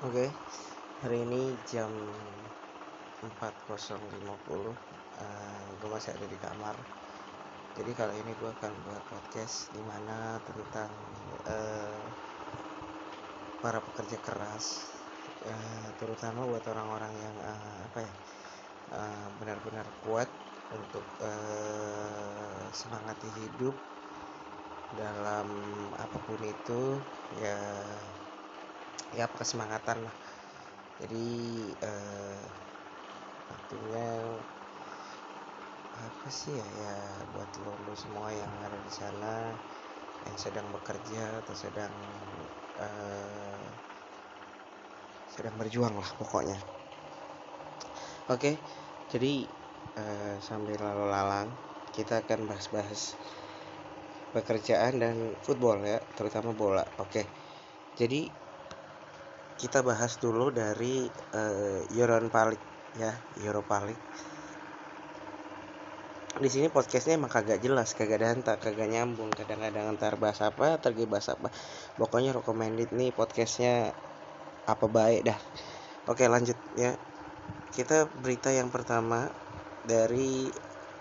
Oke, hari ini jam 4.050 uh, Gue masih ada di kamar. Jadi kali ini gue akan buat podcast Di mana tentang uh, Para pekerja keras uh, Terutama buat orang-orang yang uh, Apa ya uh, Benar-benar kuat Untuk uh, Semangati hidup Dalam apa pun itu Ya ya kesemangatan lah. Jadi uh, waktunya apa sih ya ya buat lo, lo semua yang ada di sana yang sedang bekerja atau sedang uh, sedang berjuang lah pokoknya. Oke jadi uh, sambil lalu lalang kita akan bahas-bahas pekerjaan dan football ya terutama bola. Oke jadi kita bahas dulu dari uh, Europa League ya Europa League di sini podcastnya emang kagak jelas kagak danta kagak nyambung kadang-kadang antar bahas apa tergi bahas apa. Pokoknya recommended nih podcastnya apa baik dah. Oke lanjut ya. Kita berita yang pertama dari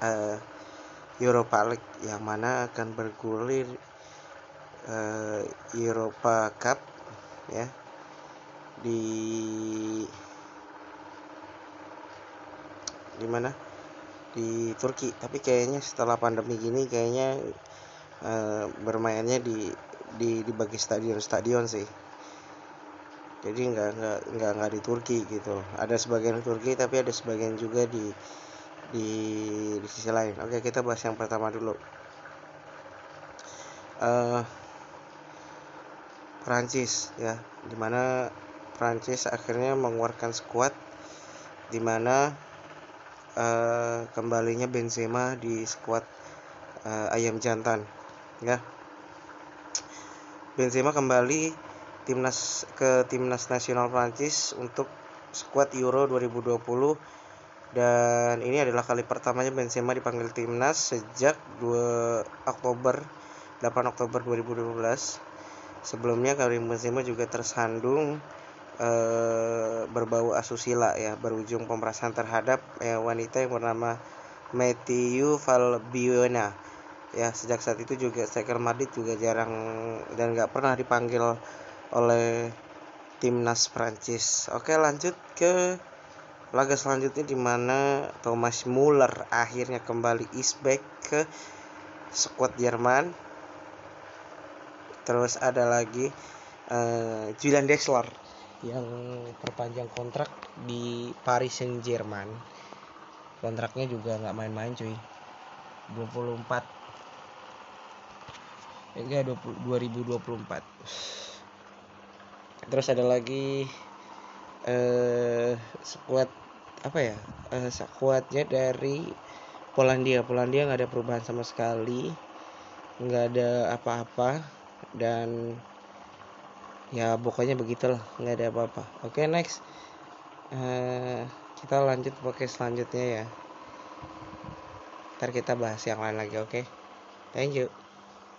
uh, Europa League yang mana akan bergulir uh, Europa Cup ya di di mana? Di Turki. Tapi kayaknya setelah pandemi gini kayaknya uh, bermainnya di di di bagi stadion-stadion sih. Jadi nggak nggak nggak nggak di Turki gitu. Ada sebagian di Turki tapi ada sebagian juga di di di sisi lain. Oke kita bahas yang pertama dulu. Uh, Prancis ya. Di mana Prancis akhirnya mengeluarkan skuad di mana uh, kembalinya Benzema di skuad uh, ayam jantan ya. Benzema kembali timnas ke timnas nasional Prancis untuk skuad Euro 2020 dan ini adalah kali pertamanya Benzema dipanggil timnas sejak 2 Oktober 8 Oktober 2012 sebelumnya Karim Benzema juga tersandung Eh, berbau asusila ya berujung pemerasan terhadap ya, wanita yang bernama Matthew Valbuena ya sejak saat itu juga striker Madrid juga jarang dan nggak pernah dipanggil oleh timnas Prancis. Oke lanjut ke laga selanjutnya di mana Thomas Muller akhirnya kembali is back ke skuad Jerman. Terus ada lagi uh, Julian Drexler yang perpanjang kontrak di Paris Saint Germain kontraknya juga nggak main-main cuy. 24 enggak 2024 terus ada lagi eh squad apa ya eh, dari Polandia. Polandia nggak ada perubahan sama sekali nggak ada apa-apa dan ya pokoknya begitulah. Nggak ada apa-apa. Oke okay, next. Uh, kita lanjut pakai selanjutnya ya. Ntar kita bahas yang lain lagi oke? Okay? thank you